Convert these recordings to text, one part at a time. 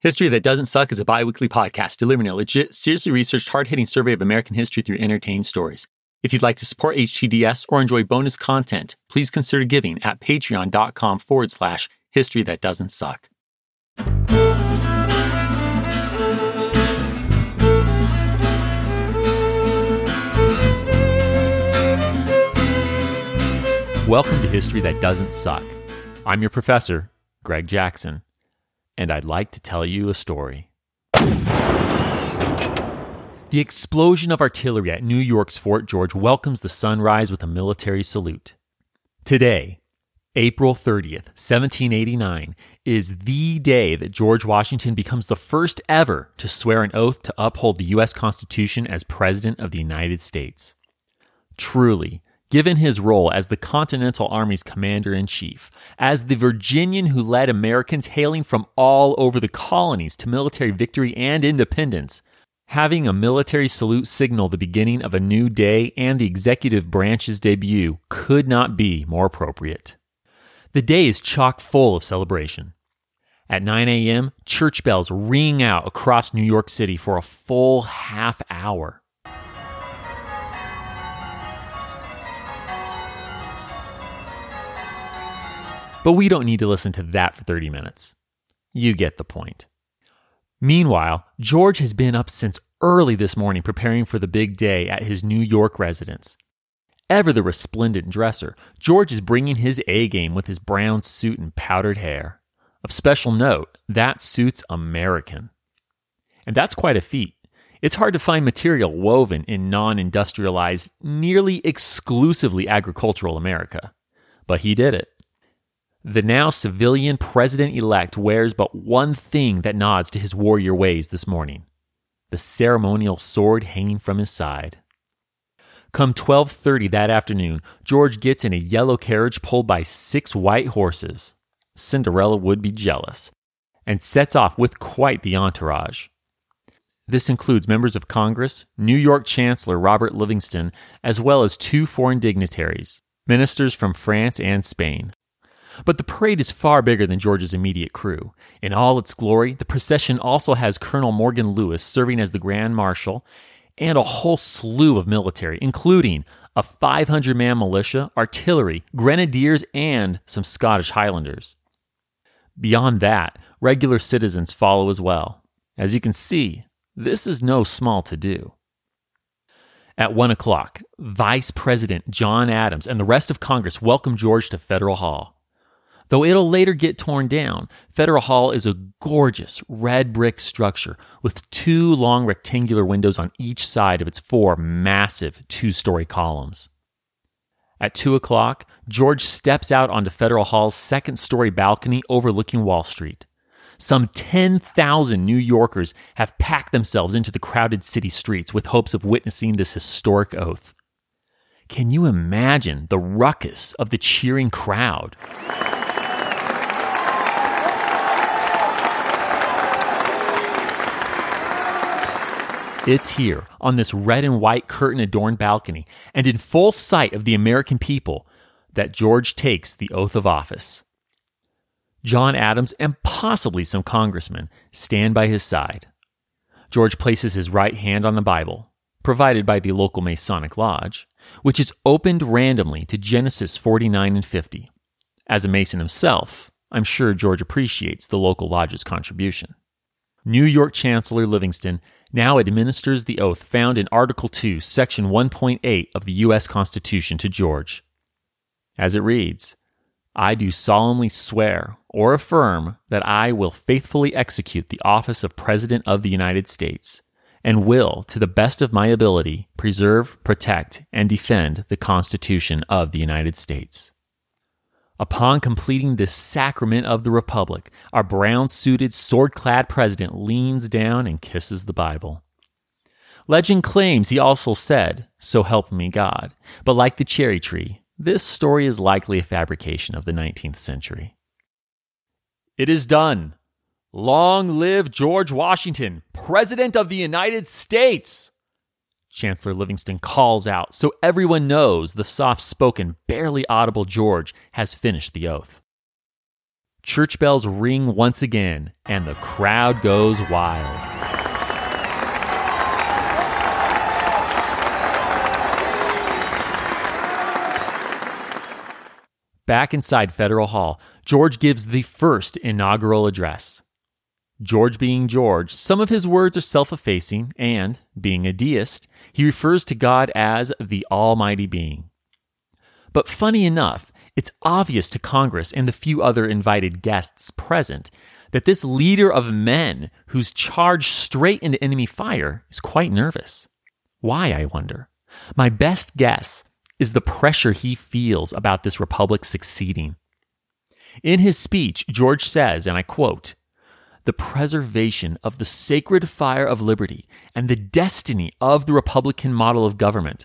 History That Doesn't Suck is a bi weekly podcast delivering a legit, seriously researched, hard hitting survey of American history through entertained stories. If you'd like to support HTDS or enjoy bonus content, please consider giving at patreon.com forward slash history that doesn't suck. Welcome to History That Doesn't Suck. I'm your professor, Greg Jackson and I'd like to tell you a story. The explosion of artillery at New York's Fort George welcomes the sunrise with a military salute. Today, April 30th, 1789, is the day that George Washington becomes the first ever to swear an oath to uphold the U.S. Constitution as President of the United States. Truly, Given his role as the Continental Army's commander in chief, as the Virginian who led Americans hailing from all over the colonies to military victory and independence, having a military salute signal the beginning of a new day and the executive branch's debut could not be more appropriate. The day is chock full of celebration. At 9 a.m., church bells ring out across New York City for a full half hour. But we don't need to listen to that for 30 minutes. You get the point. Meanwhile, George has been up since early this morning preparing for the big day at his New York residence. Ever the resplendent dresser, George is bringing his A game with his brown suit and powdered hair. Of special note, that suit's American. And that's quite a feat. It's hard to find material woven in non industrialized, nearly exclusively agricultural America. But he did it. The now civilian president elect wears but one thing that nods to his warrior ways this morning the ceremonial sword hanging from his side. Come 12:30 that afternoon, George gets in a yellow carriage pulled by six white horses. Cinderella would be jealous and sets off with quite the entourage. This includes members of Congress, New York Chancellor Robert Livingston, as well as two foreign dignitaries, ministers from France and Spain. But the parade is far bigger than George's immediate crew. In all its glory, the procession also has Colonel Morgan Lewis serving as the Grand Marshal and a whole slew of military, including a 500 man militia, artillery, grenadiers, and some Scottish Highlanders. Beyond that, regular citizens follow as well. As you can see, this is no small to do. At one o'clock, Vice President John Adams and the rest of Congress welcome George to Federal Hall. Though it'll later get torn down, Federal Hall is a gorgeous red brick structure with two long rectangular windows on each side of its four massive two story columns. At 2 o'clock, George steps out onto Federal Hall's second story balcony overlooking Wall Street. Some 10,000 New Yorkers have packed themselves into the crowded city streets with hopes of witnessing this historic oath. Can you imagine the ruckus of the cheering crowd? It's here, on this red and white curtain adorned balcony, and in full sight of the American people, that George takes the oath of office. John Adams and possibly some congressmen stand by his side. George places his right hand on the Bible, provided by the local Masonic Lodge, which is opened randomly to Genesis 49 and 50. As a Mason himself, I'm sure George appreciates the local lodge's contribution. New York Chancellor Livingston now administers the oath found in Article 2, Section 1.8 of the U.S. Constitution to George. As it reads, I do solemnly swear or affirm that I will faithfully execute the office of President of the United States and will, to the best of my ability, preserve, protect, and defend the Constitution of the United States. Upon completing this sacrament of the Republic, our brown suited, sword clad president leans down and kisses the Bible. Legend claims he also said, So help me God. But like the cherry tree, this story is likely a fabrication of the 19th century. It is done. Long live George Washington, President of the United States! Chancellor Livingston calls out so everyone knows the soft spoken, barely audible George has finished the oath. Church bells ring once again, and the crowd goes wild. Back inside Federal Hall, George gives the first inaugural address. George being George, some of his words are self effacing, and, being a deist, he refers to God as the Almighty Being. But funny enough, it's obvious to Congress and the few other invited guests present that this leader of men who's charged straight into enemy fire is quite nervous. Why, I wonder? My best guess is the pressure he feels about this republic succeeding. In his speech, George says, and I quote, the preservation of the sacred fire of liberty and the destiny of the Republican model of government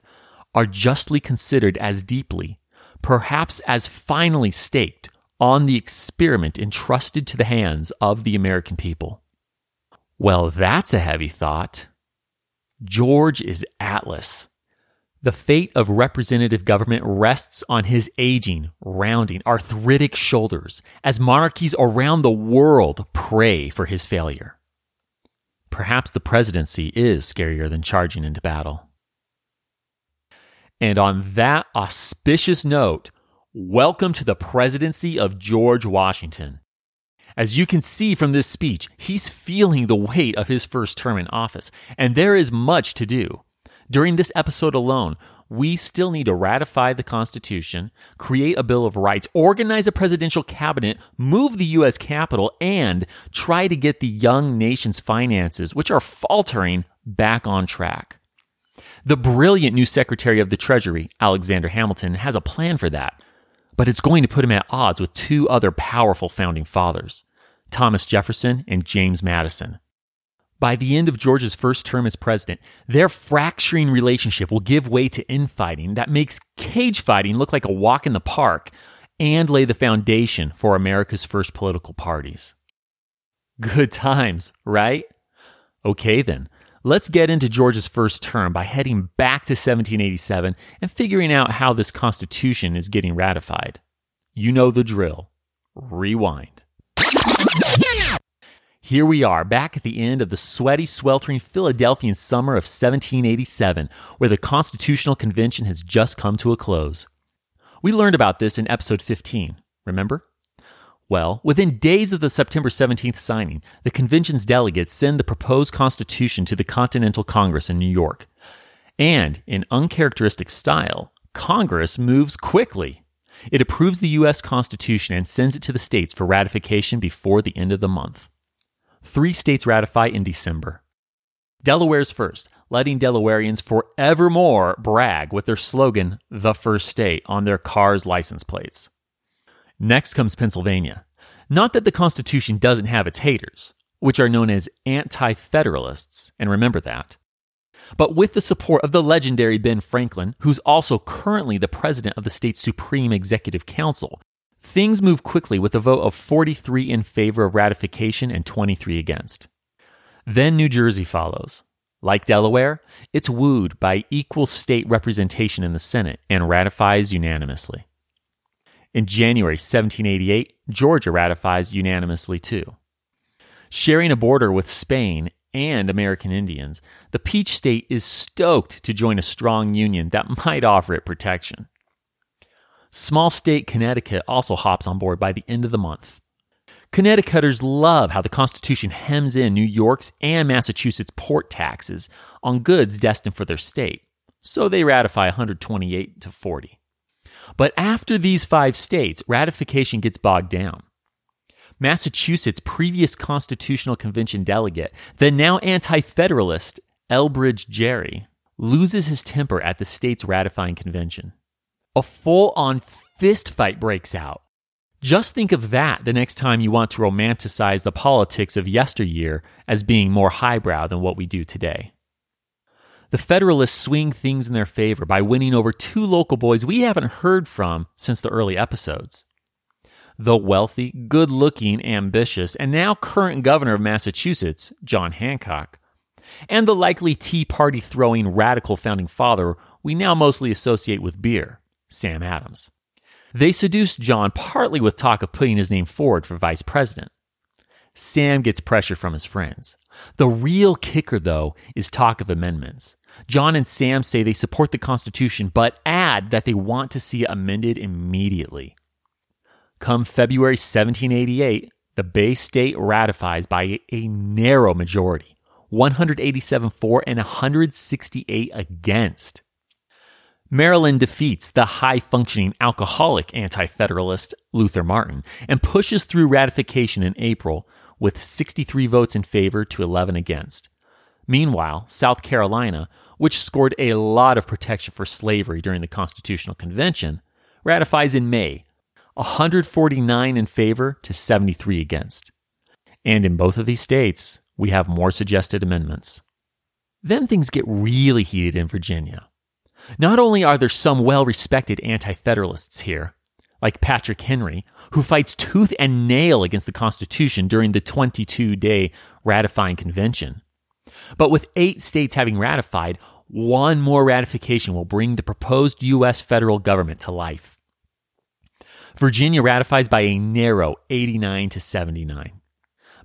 are justly considered as deeply, perhaps as finally staked, on the experiment entrusted to the hands of the American people. Well, that's a heavy thought. George is Atlas, the fate of representative government rests on his aging, rounding, arthritic shoulders as monarchies around the world pray for his failure. Perhaps the presidency is scarier than charging into battle. And on that auspicious note, welcome to the presidency of George Washington. As you can see from this speech, he's feeling the weight of his first term in office, and there is much to do. During this episode alone, we still need to ratify the Constitution, create a Bill of Rights, organize a presidential cabinet, move the U.S. Capitol, and try to get the young nation's finances, which are faltering, back on track. The brilliant new Secretary of the Treasury, Alexander Hamilton, has a plan for that, but it's going to put him at odds with two other powerful founding fathers, Thomas Jefferson and James Madison. By the end of George's first term as president, their fracturing relationship will give way to infighting that makes cage fighting look like a walk in the park and lay the foundation for America's first political parties. Good times, right? Okay, then. Let's get into George's first term by heading back to 1787 and figuring out how this Constitution is getting ratified. You know the drill. Rewind. Here we are, back at the end of the sweaty, sweltering Philadelphian summer of 1787, where the Constitutional Convention has just come to a close. We learned about this in episode 15, remember? Well, within days of the September 17th signing, the convention's delegates send the proposed Constitution to the Continental Congress in New York. And, in uncharacteristic style, Congress moves quickly. It approves the U.S. Constitution and sends it to the states for ratification before the end of the month. Three states ratify in December. Delaware's first, letting Delawareans forevermore brag with their slogan, the first state, on their cars' license plates. Next comes Pennsylvania. Not that the Constitution doesn't have its haters, which are known as anti federalists, and remember that. But with the support of the legendary Ben Franklin, who's also currently the president of the state's Supreme Executive Council, Things move quickly with a vote of 43 in favor of ratification and 23 against. Then New Jersey follows. Like Delaware, it's wooed by equal state representation in the Senate and ratifies unanimously. In January 1788, Georgia ratifies unanimously too. Sharing a border with Spain and American Indians, the Peach State is stoked to join a strong union that might offer it protection. Small state Connecticut also hops on board by the end of the month. Connecticuters love how the Constitution hems in New York's and Massachusetts port taxes on goods destined for their state, so they ratify 128 to 40. But after these five states, ratification gets bogged down. Massachusetts' previous Constitutional Convention delegate, the now anti federalist Elbridge Gerry, loses his temper at the state's ratifying convention a full on fist fight breaks out. Just think of that the next time you want to romanticize the politics of yesteryear as being more highbrow than what we do today. The Federalists swing things in their favor by winning over two local boys we haven't heard from since the early episodes. The wealthy, good looking, ambitious, and now current governor of Massachusetts, John Hancock, and the likely Tea Party throwing radical founding father we now mostly associate with beer, Sam Adams. They seduced John partly with talk of putting his name forward for vice president. Sam gets pressure from his friends. The real kicker, though, is talk of amendments. John and Sam say they support the Constitution, but add that they want to see it amended immediately. Come February 1788, the Bay State ratifies by a narrow majority 187 for and 168 against. Maryland defeats the high functioning alcoholic anti federalist Luther Martin and pushes through ratification in April with 63 votes in favor to 11 against. Meanwhile, South Carolina, which scored a lot of protection for slavery during the Constitutional Convention, ratifies in May, 149 in favor to 73 against. And in both of these states, we have more suggested amendments. Then things get really heated in Virginia. Not only are there some well respected anti federalists here, like Patrick Henry, who fights tooth and nail against the Constitution during the 22 day ratifying convention, but with eight states having ratified, one more ratification will bring the proposed U.S. federal government to life. Virginia ratifies by a narrow 89 to 79.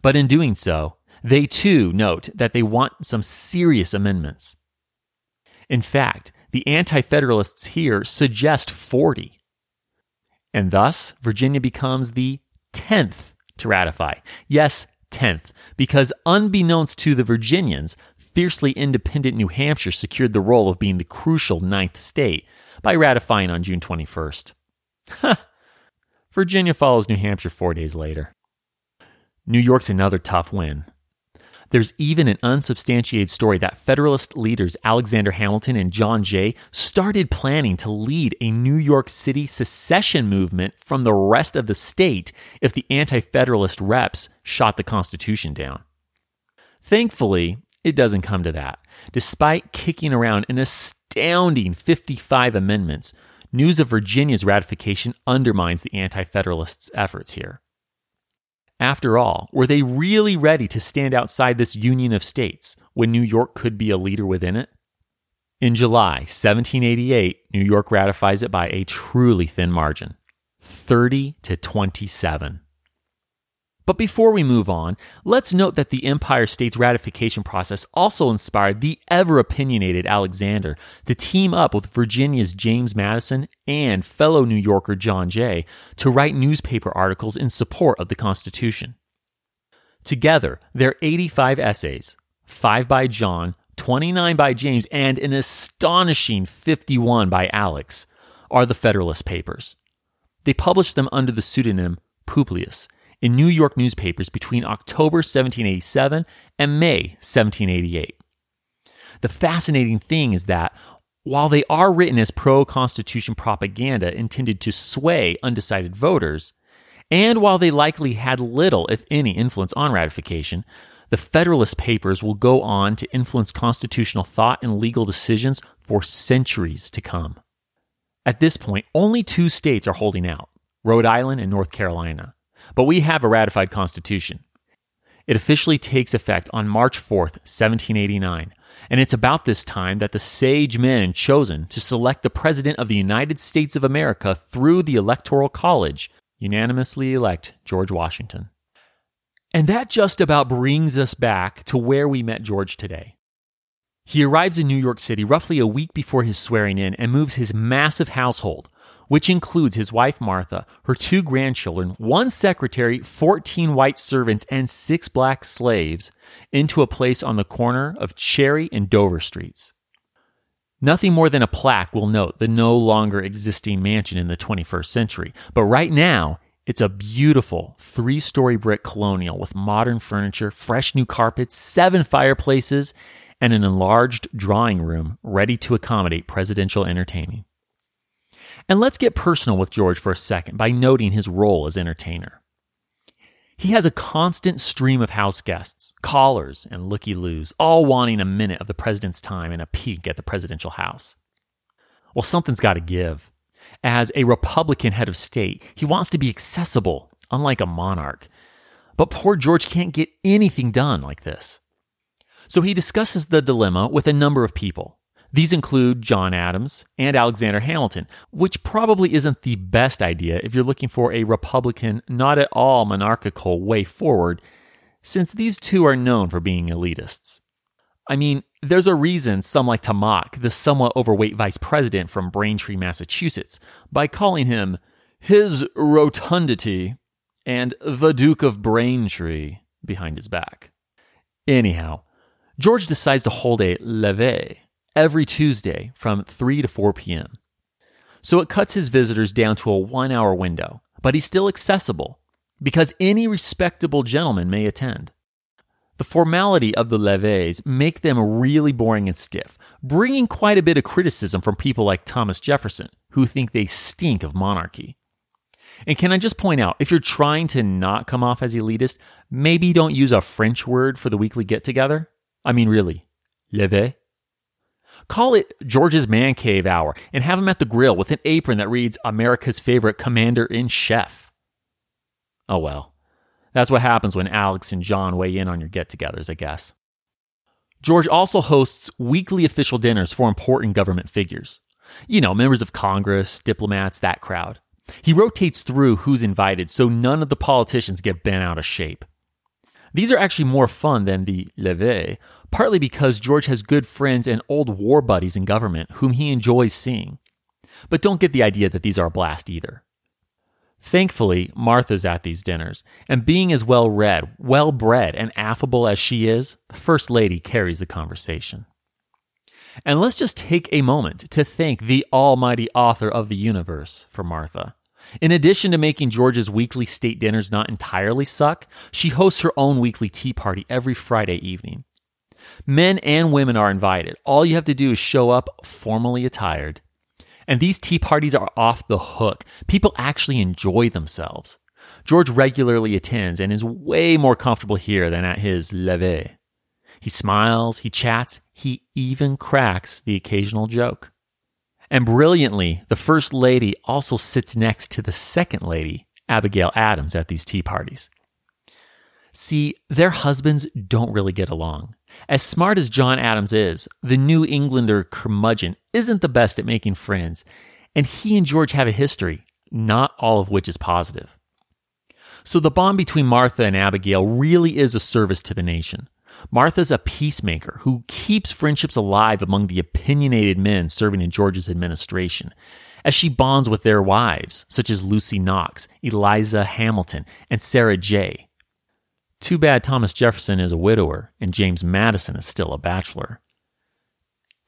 But in doing so, they too note that they want some serious amendments. In fact, the Anti Federalists here suggest 40. And thus, Virginia becomes the 10th to ratify. Yes, 10th, because unbeknownst to the Virginians, fiercely independent New Hampshire secured the role of being the crucial ninth state by ratifying on June 21st. Virginia follows New Hampshire four days later. New York's another tough win. There's even an unsubstantiated story that Federalist leaders Alexander Hamilton and John Jay started planning to lead a New York City secession movement from the rest of the state if the Anti Federalist reps shot the Constitution down. Thankfully, it doesn't come to that. Despite kicking around an astounding 55 amendments, news of Virginia's ratification undermines the Anti Federalists' efforts here. After all, were they really ready to stand outside this union of states when New York could be a leader within it? In July 1788, New York ratifies it by a truly thin margin 30 to 27. But before we move on, let's note that the Empire State's ratification process also inspired the ever opinionated Alexander to team up with Virginia's James Madison and fellow New Yorker John Jay to write newspaper articles in support of the Constitution. Together, their 85 essays, 5 by John, 29 by James, and an astonishing 51 by Alex, are the Federalist Papers. They published them under the pseudonym Publius in New York newspapers between October 1787 and May 1788. The fascinating thing is that while they are written as pro Constitution propaganda intended to sway undecided voters, and while they likely had little, if any, influence on ratification, the Federalist Papers will go on to influence constitutional thought and legal decisions for centuries to come. At this point, only two states are holding out Rhode Island and North Carolina. But we have a ratified Constitution. It officially takes effect on March 4th, 1789, and it's about this time that the sage men chosen to select the President of the United States of America through the Electoral College unanimously elect George Washington. And that just about brings us back to where we met George today. He arrives in New York City roughly a week before his swearing in and moves his massive household, which includes his wife Martha, her two grandchildren, one secretary, 14 white servants, and six black slaves, into a place on the corner of Cherry and Dover Streets. Nothing more than a plaque will note the no longer existing mansion in the 21st century, but right now, it's a beautiful three story brick colonial with modern furniture, fresh new carpets, seven fireplaces, and an enlarged drawing room ready to accommodate presidential entertaining. And let's get personal with George for a second by noting his role as entertainer. He has a constant stream of house guests, callers, and looky loos, all wanting a minute of the president's time and a peek at the presidential house. Well, something's got to give. As a Republican head of state, he wants to be accessible, unlike a monarch. But poor George can't get anything done like this. So he discusses the dilemma with a number of people. These include John Adams and Alexander Hamilton, which probably isn't the best idea if you're looking for a Republican, not at all monarchical way forward, since these two are known for being elitists. I mean, there's a reason some like to mock the somewhat overweight vice president from Braintree, Massachusetts, by calling him his rotundity and the Duke of Braintree behind his back. Anyhow, George decides to hold a levee every Tuesday from 3 to 4 p.m. So it cuts his visitors down to a one hour window, but he's still accessible because any respectable gentleman may attend. The formality of the levees make them really boring and stiff, bringing quite a bit of criticism from people like Thomas Jefferson, who think they stink of monarchy. And can I just point out, if you're trying to not come off as elitist, maybe don't use a French word for the weekly get together. I mean, really, leve. Call it George's Man Cave Hour and have him at the grill with an apron that reads America's favorite commander in chef. Oh well. That's what happens when Alex and John weigh in on your get togethers, I guess. George also hosts weekly official dinners for important government figures. You know, members of Congress, diplomats, that crowd. He rotates through who's invited so none of the politicians get bent out of shape. These are actually more fun than the levee, partly because George has good friends and old war buddies in government whom he enjoys seeing. But don't get the idea that these are a blast either. Thankfully, Martha's at these dinners, and being as well read, well bred, and affable as she is, the First Lady carries the conversation. And let's just take a moment to thank the almighty author of the universe for Martha. In addition to making George's weekly state dinners not entirely suck, she hosts her own weekly tea party every Friday evening. Men and women are invited. All you have to do is show up formally attired. And these tea parties are off the hook. People actually enjoy themselves. George regularly attends and is way more comfortable here than at his levee. He smiles, he chats, he even cracks the occasional joke. And brilliantly, the First Lady also sits next to the Second Lady, Abigail Adams, at these tea parties. See, their husbands don't really get along. As smart as John Adams is, the New Englander curmudgeon isn't the best at making friends, and he and George have a history, not all of which is positive. So the bond between Martha and Abigail really is a service to the nation. Martha's a peacemaker who keeps friendships alive among the opinionated men serving in George's administration, as she bonds with their wives, such as Lucy Knox, Eliza Hamilton, and Sarah Jay. Too bad Thomas Jefferson is a widower and James Madison is still a bachelor.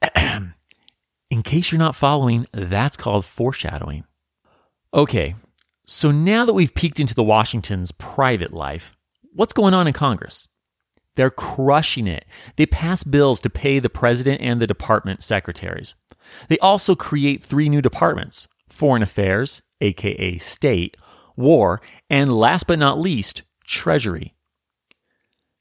in case you're not following, that's called foreshadowing. Okay, so now that we've peeked into the Washingtons' private life, what's going on in Congress? They're crushing it. They pass bills to pay the president and the department secretaries. They also create three new departments Foreign Affairs, aka State, War, and last but not least, Treasury.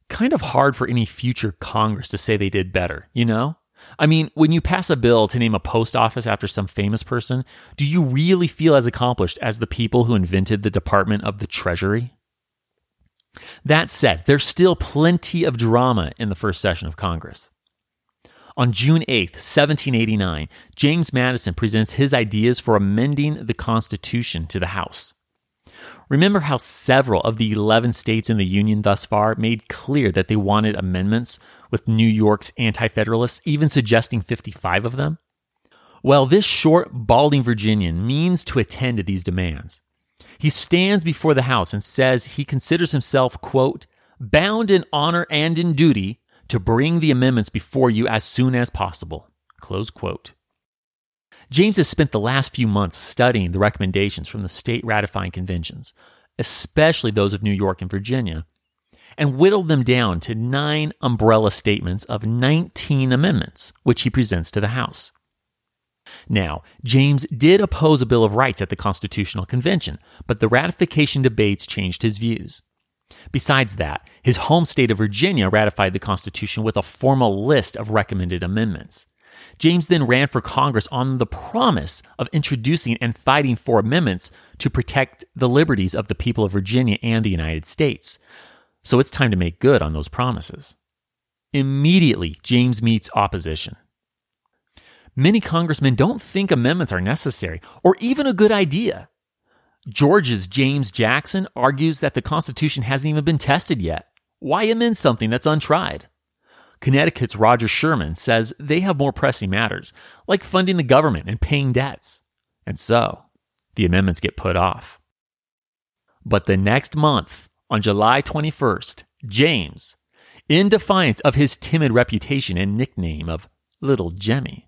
Kind of hard for any future Congress to say they did better, you know? I mean, when you pass a bill to name a post office after some famous person, do you really feel as accomplished as the people who invented the Department of the Treasury? That said, there's still plenty of drama in the first session of Congress. On June 8, 1789, James Madison presents his ideas for amending the Constitution to the House. Remember how several of the 11 states in the Union thus far made clear that they wanted amendments, with New York's Anti Federalists even suggesting 55 of them? Well, this short, balding Virginian means to attend to these demands. He stands before the House and says he considers himself, quote, bound in honor and in duty to bring the amendments before you as soon as possible, close quote. James has spent the last few months studying the recommendations from the state ratifying conventions, especially those of New York and Virginia, and whittled them down to nine umbrella statements of 19 amendments, which he presents to the House. Now, James did oppose a Bill of Rights at the Constitutional Convention, but the ratification debates changed his views. Besides that, his home state of Virginia ratified the Constitution with a formal list of recommended amendments. James then ran for Congress on the promise of introducing and fighting for amendments to protect the liberties of the people of Virginia and the United States. So it's time to make good on those promises. Immediately, James meets opposition. Many congressmen don't think amendments are necessary or even a good idea. Georgia's James Jackson argues that the Constitution hasn't even been tested yet. Why amend something that's untried? Connecticut's Roger Sherman says they have more pressing matters, like funding the government and paying debts. And so, the amendments get put off. But the next month, on July 21st, James, in defiance of his timid reputation and nickname of Little Jemmy,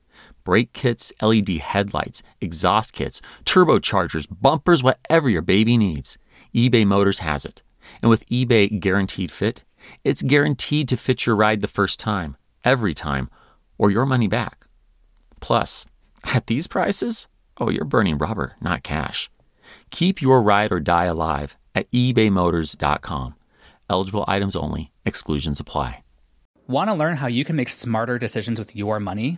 brake kits, LED headlights, exhaust kits, turbochargers, bumpers, whatever your baby needs. eBay Motors has it. And with eBay Guaranteed Fit, it's guaranteed to fit your ride the first time, every time, or your money back. Plus, at these prices, oh, you're burning rubber, not cash. Keep your ride or die alive at ebaymotors.com. Eligible items only, exclusions apply. Want to learn how you can make smarter decisions with your money?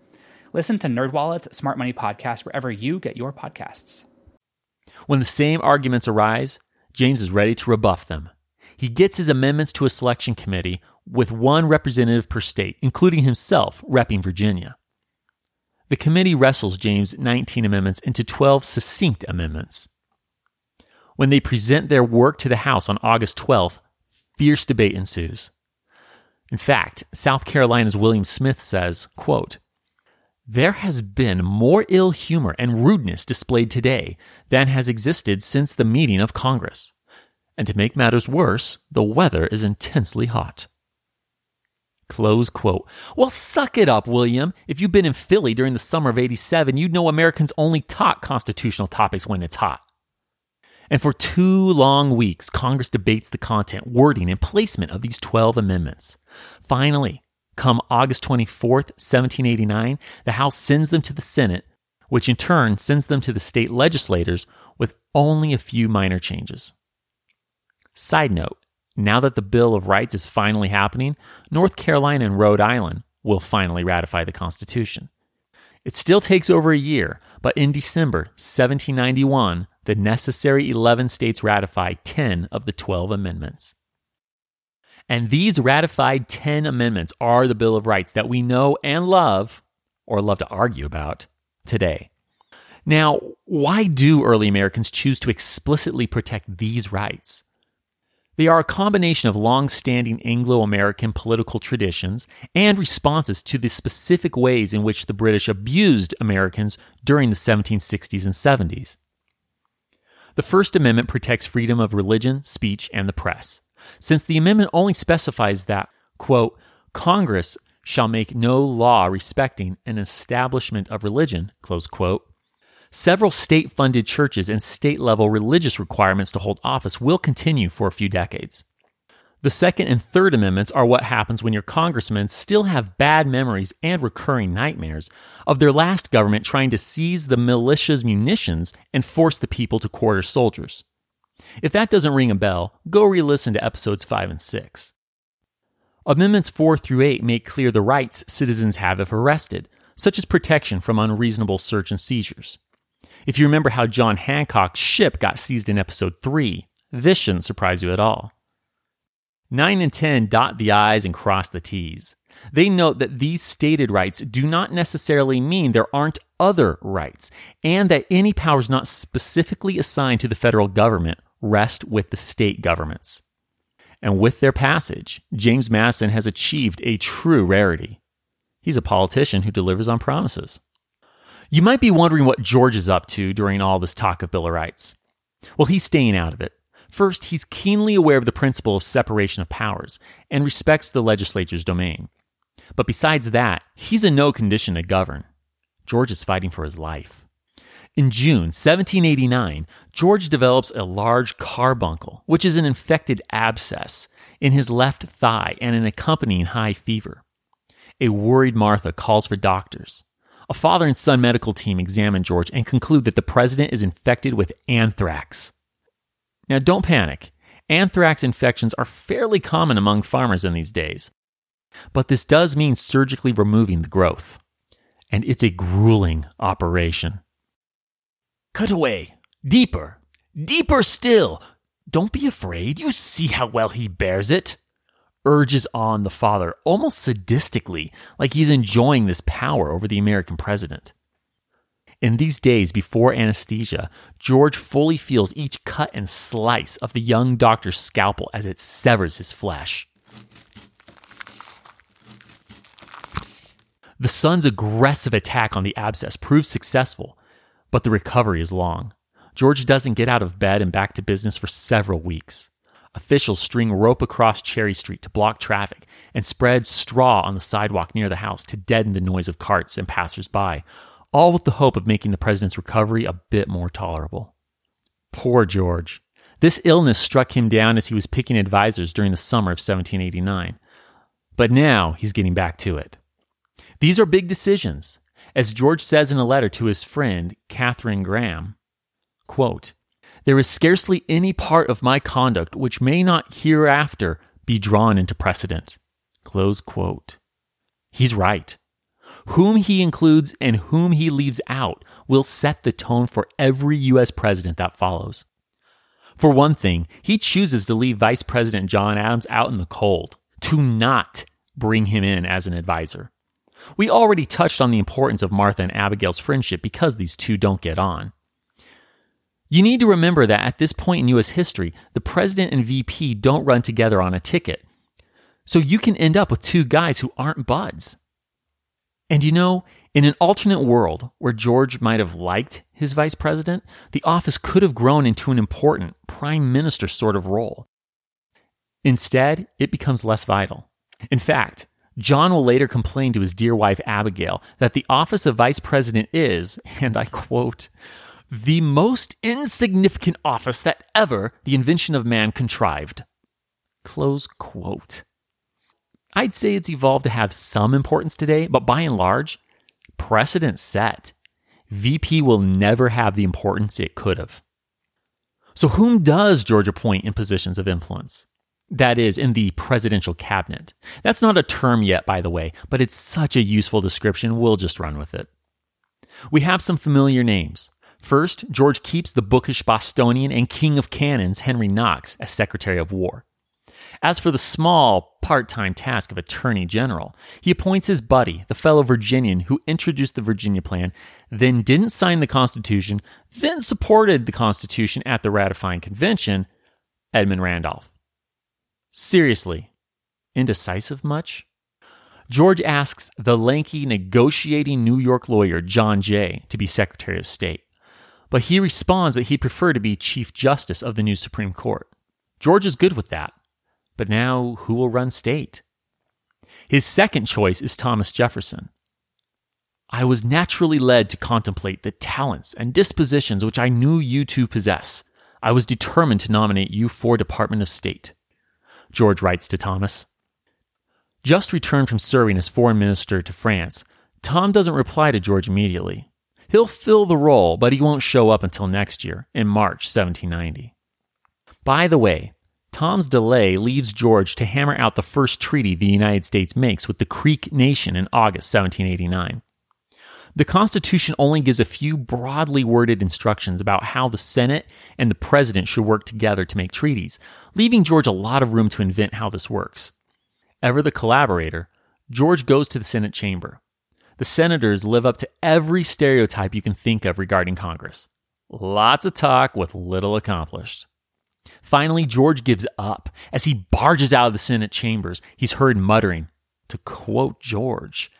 Listen to NerdWallet's Smart Money Podcast wherever you get your podcasts. When the same arguments arise, James is ready to rebuff them. He gets his amendments to a selection committee with one representative per state, including himself repping Virginia. The committee wrestles James' 19 amendments into 12 succinct amendments. When they present their work to the House on August 12th, fierce debate ensues. In fact, South Carolina's William Smith says, quote, there has been more ill humor and rudeness displayed today than has existed since the meeting of Congress. And to make matters worse, the weather is intensely hot. Close quote. Well, suck it up, William. If you've been in Philly during the summer of 87, you'd know Americans only talk constitutional topics when it's hot. And for two long weeks, Congress debates the content, wording, and placement of these 12 amendments. Finally, Come August 24th, 1789, the House sends them to the Senate, which in turn sends them to the state legislators with only a few minor changes. Side note now that the Bill of Rights is finally happening, North Carolina and Rhode Island will finally ratify the Constitution. It still takes over a year, but in December 1791, the necessary 11 states ratify 10 of the 12 amendments. And these ratified 10 amendments are the Bill of Rights that we know and love, or love to argue about, today. Now, why do early Americans choose to explicitly protect these rights? They are a combination of long standing Anglo American political traditions and responses to the specific ways in which the British abused Americans during the 1760s and 70s. The First Amendment protects freedom of religion, speech, and the press since the amendment only specifies that, quote, Congress shall make no law respecting an establishment of religion, close quote. several state funded churches and state level religious requirements to hold office will continue for a few decades. The Second and Third Amendments are what happens when your congressmen still have bad memories and recurring nightmares of their last government trying to seize the militia's munitions and force the people to quarter soldiers. If that doesn't ring a bell, go re listen to episodes 5 and 6. Amendments 4 through 8 make clear the rights citizens have if arrested, such as protection from unreasonable search and seizures. If you remember how John Hancock's ship got seized in episode 3, this shouldn't surprise you at all. 9 and 10 dot the I's and cross the T's. They note that these stated rights do not necessarily mean there aren't other rights, and that any powers not specifically assigned to the federal government rest with the state governments. And with their passage, James Madison has achieved a true rarity. He's a politician who delivers on promises. You might be wondering what George is up to during all this talk of Bill of Rights. Well, he's staying out of it. First, he's keenly aware of the principle of separation of powers and respects the legislature's domain. But besides that, he's in no condition to govern. George is fighting for his life. In June 1789, George develops a large carbuncle, which is an infected abscess, in his left thigh and an accompanying high fever. A worried Martha calls for doctors. A father and son medical team examine George and conclude that the president is infected with anthrax. Now, don't panic. Anthrax infections are fairly common among farmers in these days. But this does mean surgically removing the growth. And it's a grueling operation. Cut away. Deeper. Deeper still. Don't be afraid. You see how well he bears it. Urges on the father almost sadistically, like he's enjoying this power over the American president. In these days before anesthesia, George fully feels each cut and slice of the young doctor's scalpel as it severs his flesh. The son's aggressive attack on the abscess proves successful, but the recovery is long. George doesn't get out of bed and back to business for several weeks. Officials string rope across Cherry Street to block traffic and spread straw on the sidewalk near the house to deaden the noise of carts and passersby, all with the hope of making the president's recovery a bit more tolerable. Poor George. This illness struck him down as he was picking advisors during the summer of 1789. But now he's getting back to it. These are big decisions. As George says in a letter to his friend, Catharine Graham, quote, There is scarcely any part of my conduct which may not hereafter be drawn into precedent. Close quote. He's right. Whom he includes and whom he leaves out will set the tone for every U.S. president that follows. For one thing, he chooses to leave Vice President John Adams out in the cold, to not bring him in as an advisor. We already touched on the importance of Martha and Abigail's friendship because these two don't get on. You need to remember that at this point in U.S. history, the president and VP don't run together on a ticket. So you can end up with two guys who aren't buds. And you know, in an alternate world where George might have liked his vice president, the office could have grown into an important prime minister sort of role. Instead, it becomes less vital. In fact, John will later complain to his dear wife Abigail that the office of vice president is, and I quote, the most insignificant office that ever the invention of man contrived. Close quote. I'd say it's evolved to have some importance today, but by and large, precedent set. VP will never have the importance it could have. So, whom does George appoint in positions of influence? That is, in the presidential cabinet. That's not a term yet, by the way, but it's such a useful description, we'll just run with it. We have some familiar names. First, George keeps the bookish Bostonian and king of cannons, Henry Knox, as Secretary of War. As for the small, part time task of Attorney General, he appoints his buddy, the fellow Virginian who introduced the Virginia Plan, then didn't sign the Constitution, then supported the Constitution at the ratifying convention, Edmund Randolph. Seriously, indecisive much? George asks the lanky, negotiating New York lawyer John Jay to be Secretary of State, but he responds that he'd prefer to be Chief Justice of the new Supreme Court. George is good with that, but now who will run state? His second choice is Thomas Jefferson. I was naturally led to contemplate the talents and dispositions which I knew you to possess. I was determined to nominate you for Department of State. George writes to Thomas. Just returned from serving as foreign minister to France, Tom doesn't reply to George immediately. He'll fill the role, but he won't show up until next year, in March 1790. By the way, Tom's delay leaves George to hammer out the first treaty the United States makes with the Creek Nation in August 1789. The Constitution only gives a few broadly worded instructions about how the Senate and the President should work together to make treaties, leaving George a lot of room to invent how this works. Ever the collaborator, George goes to the Senate chamber. The senators live up to every stereotype you can think of regarding Congress. Lots of talk with little accomplished. Finally, George gives up. As he barges out of the Senate chambers, he's heard muttering, to quote George,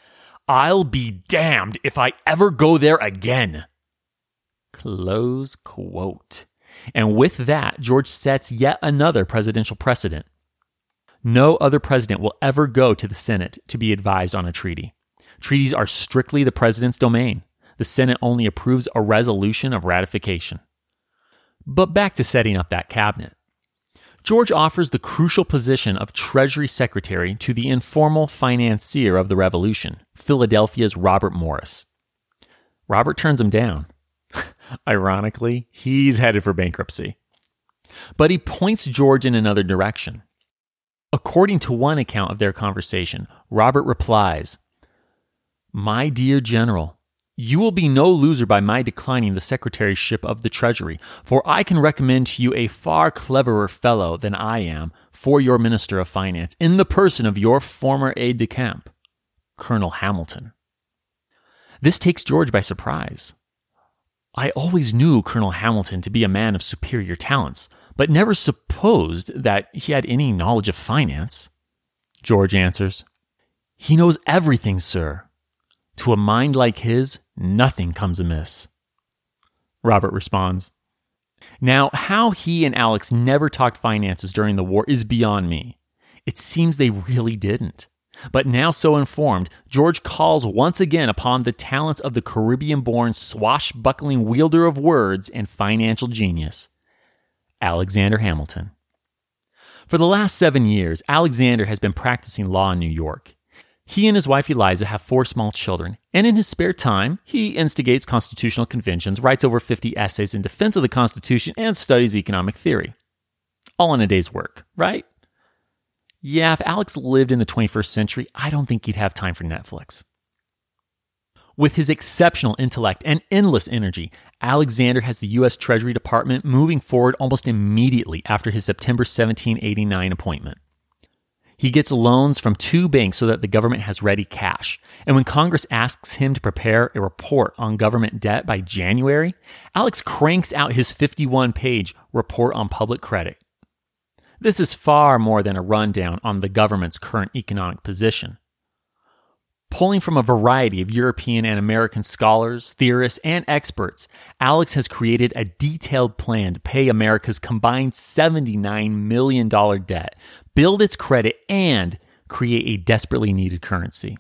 I'll be damned if I ever go there again. Close quote. And with that, George sets yet another presidential precedent. No other president will ever go to the Senate to be advised on a treaty. Treaties are strictly the president's domain. The Senate only approves a resolution of ratification. But back to setting up that cabinet. George offers the crucial position of Treasury Secretary to the informal financier of the Revolution, Philadelphia's Robert Morris. Robert turns him down. Ironically, he's headed for bankruptcy. But he points George in another direction. According to one account of their conversation, Robert replies, My dear General, you will be no loser by my declining the secretaryship of the Treasury, for I can recommend to you a far cleverer fellow than I am for your Minister of Finance, in the person of your former aide de camp, Colonel Hamilton. This takes George by surprise. I always knew Colonel Hamilton to be a man of superior talents, but never supposed that he had any knowledge of finance. George answers, He knows everything, sir. To a mind like his, nothing comes amiss. Robert responds, Now, how he and Alex never talked finances during the war is beyond me. It seems they really didn't. But now, so informed, George calls once again upon the talents of the Caribbean born swashbuckling wielder of words and financial genius, Alexander Hamilton. For the last seven years, Alexander has been practicing law in New York. He and his wife Eliza have four small children, and in his spare time, he instigates constitutional conventions, writes over 50 essays in defense of the Constitution, and studies economic theory. All in a day's work, right? Yeah, if Alex lived in the 21st century, I don't think he'd have time for Netflix. With his exceptional intellect and endless energy, Alexander has the U.S. Treasury Department moving forward almost immediately after his September 1789 appointment. He gets loans from two banks so that the government has ready cash. And when Congress asks him to prepare a report on government debt by January, Alex cranks out his 51 page report on public credit. This is far more than a rundown on the government's current economic position. Pulling from a variety of European and American scholars, theorists, and experts, Alex has created a detailed plan to pay America's combined $79 million debt build its credit, and create a desperately needed currency.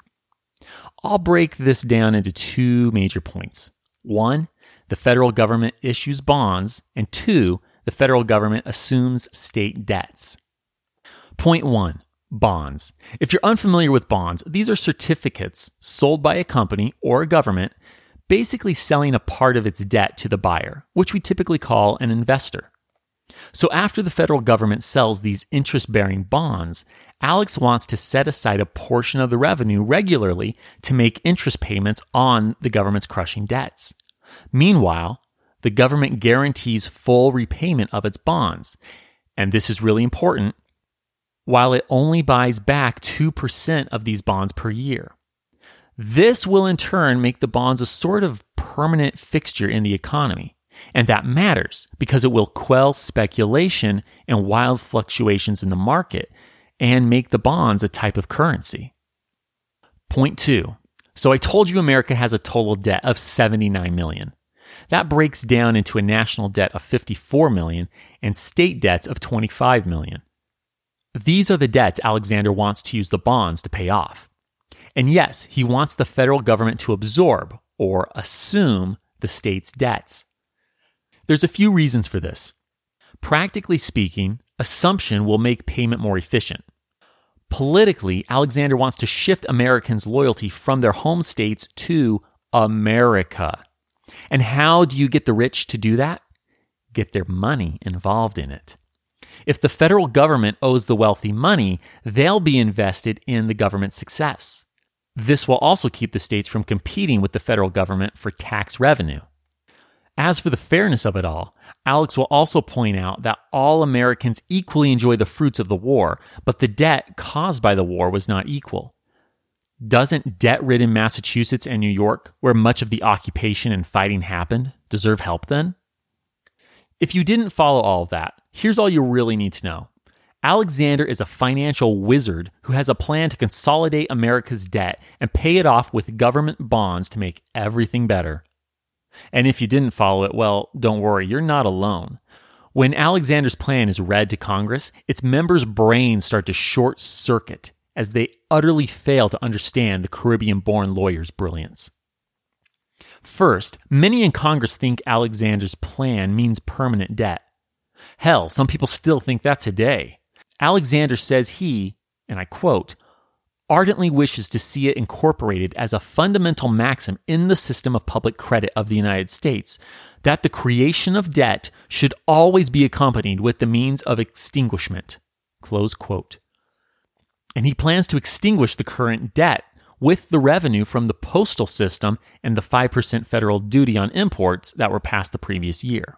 I'll break this down into two major points. One, the federal government issues bonds, and two, the federal government assumes state debts. Point one bonds. If you're unfamiliar with bonds, these are certificates sold by a company or a government, basically selling a part of its debt to the buyer, which we typically call an investor. So after the federal government sells these interest bearing bonds, Alex wants to set aside a portion of the revenue regularly to make interest payments on the government's crushing debts. Meanwhile, the government guarantees full repayment of its bonds. And this is really important while it only buys back 2% of these bonds per year. This will in turn make the bonds a sort of permanent fixture in the economy. And that matters because it will quell speculation and wild fluctuations in the market and make the bonds a type of currency. Point two. So I told you America has a total debt of 79 million. That breaks down into a national debt of 54 million and state debts of 25 million. These are the debts Alexander wants to use the bonds to pay off. And yes, he wants the federal government to absorb or assume the state's debts. There's a few reasons for this. Practically speaking, assumption will make payment more efficient. Politically, Alexander wants to shift Americans' loyalty from their home states to America. And how do you get the rich to do that? Get their money involved in it. If the federal government owes the wealthy money, they'll be invested in the government's success. This will also keep the states from competing with the federal government for tax revenue. As for the fairness of it all, Alex will also point out that all Americans equally enjoy the fruits of the war, but the debt caused by the war was not equal. Doesn't debt ridden Massachusetts and New York, where much of the occupation and fighting happened, deserve help then? If you didn't follow all of that, here's all you really need to know. Alexander is a financial wizard who has a plan to consolidate America's debt and pay it off with government bonds to make everything better. And if you didn't follow it, well, don't worry, you're not alone. When Alexander's plan is read to Congress, its members' brains start to short circuit as they utterly fail to understand the Caribbean born lawyer's brilliance. First, many in Congress think Alexander's plan means permanent debt. Hell, some people still think that today. Alexander says he, and I quote, ardently wishes to see it incorporated as a fundamental maxim in the system of public credit of the United States that the creation of debt should always be accompanied with the means of extinguishment. Close quote. And he plans to extinguish the current debt with the revenue from the postal system and the 5% federal duty on imports that were passed the previous year.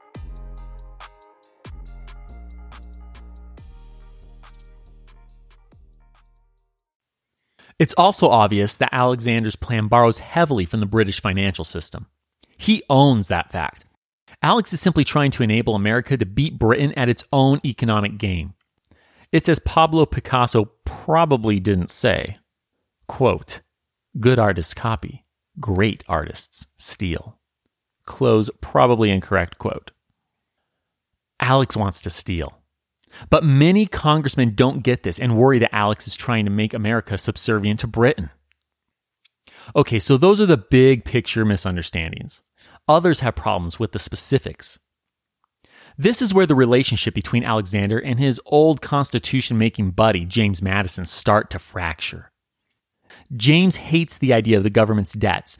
It's also obvious that Alexander's plan borrows heavily from the British financial system. He owns that fact. Alex is simply trying to enable America to beat Britain at its own economic game. It's as Pablo Picasso probably didn't say. Quote, good artists copy, great artists steal. Close probably incorrect quote. Alex wants to steal. But many congressmen don't get this and worry that Alex is trying to make America subservient to Britain. Okay, so those are the big picture misunderstandings. Others have problems with the specifics. This is where the relationship between Alexander and his old constitution making buddy, James Madison, start to fracture. James hates the idea of the government's debts,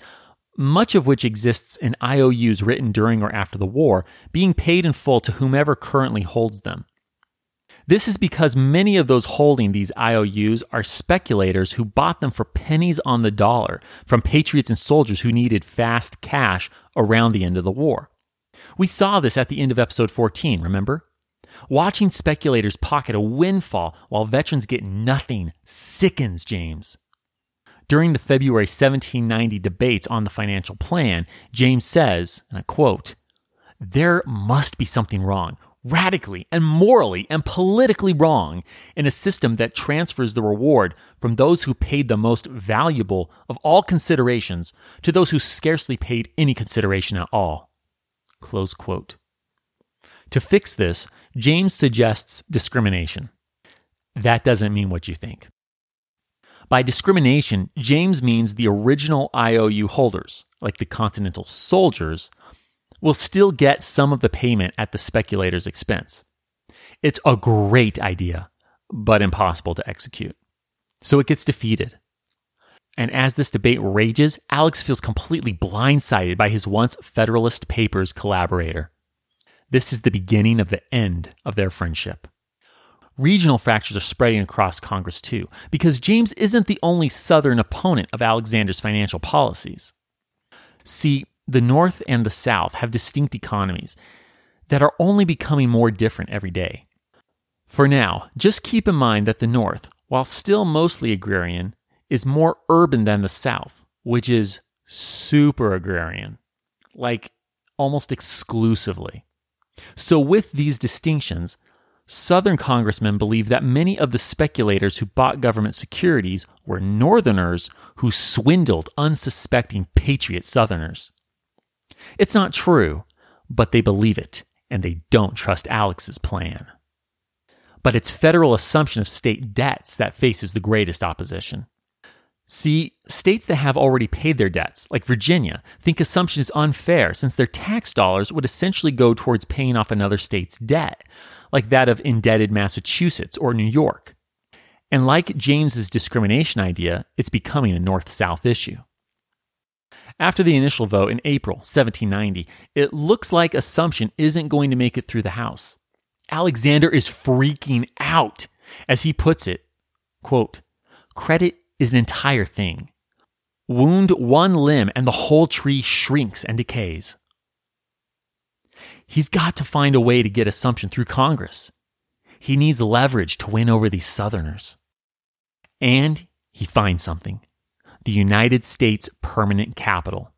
much of which exists in IOUs written during or after the war, being paid in full to whomever currently holds them. This is because many of those holding these IOUs are speculators who bought them for pennies on the dollar from patriots and soldiers who needed fast cash around the end of the war. We saw this at the end of episode 14, remember? Watching speculators pocket a windfall while veterans get nothing sickens James. During the February 1790 debates on the financial plan, James says, and I quote, There must be something wrong radically and morally and politically wrong in a system that transfers the reward from those who paid the most valuable of all considerations to those who scarcely paid any consideration at all. To fix this, James suggests discrimination. That doesn't mean what you think. By discrimination, James means the original IOU holders, like the Continental soldiers, will still get some of the payment at the speculator's expense. It's a great idea, but impossible to execute. So it gets defeated. And as this debate rages, Alex feels completely blindsided by his once Federalist Papers collaborator. This is the beginning of the end of their friendship. Regional fractures are spreading across Congress too, because James isn't the only Southern opponent of Alexander's financial policies. See, the North and the South have distinct economies that are only becoming more different every day. For now, just keep in mind that the North, while still mostly agrarian, is more urban than the South, which is super agrarian, like almost exclusively. So, with these distinctions, Southern congressmen believe that many of the speculators who bought government securities were Northerners who swindled unsuspecting patriot Southerners. It's not true, but they believe it, and they don't trust Alex's plan. But it's federal assumption of state debts that faces the greatest opposition. See, states that have already paid their debts, like Virginia, think assumption is unfair since their tax dollars would essentially go towards paying off another state's debt, like that of indebted Massachusetts or New York. And like James's discrimination idea, it's becoming a north south issue. After the initial vote in April 1790, it looks like Assumption isn't going to make it through the House. Alexander is freaking out. As he puts it, quote, credit is an entire thing. Wound one limb and the whole tree shrinks and decays. He's got to find a way to get Assumption through Congress. He needs leverage to win over these Southerners. And he finds something the United States permanent capital.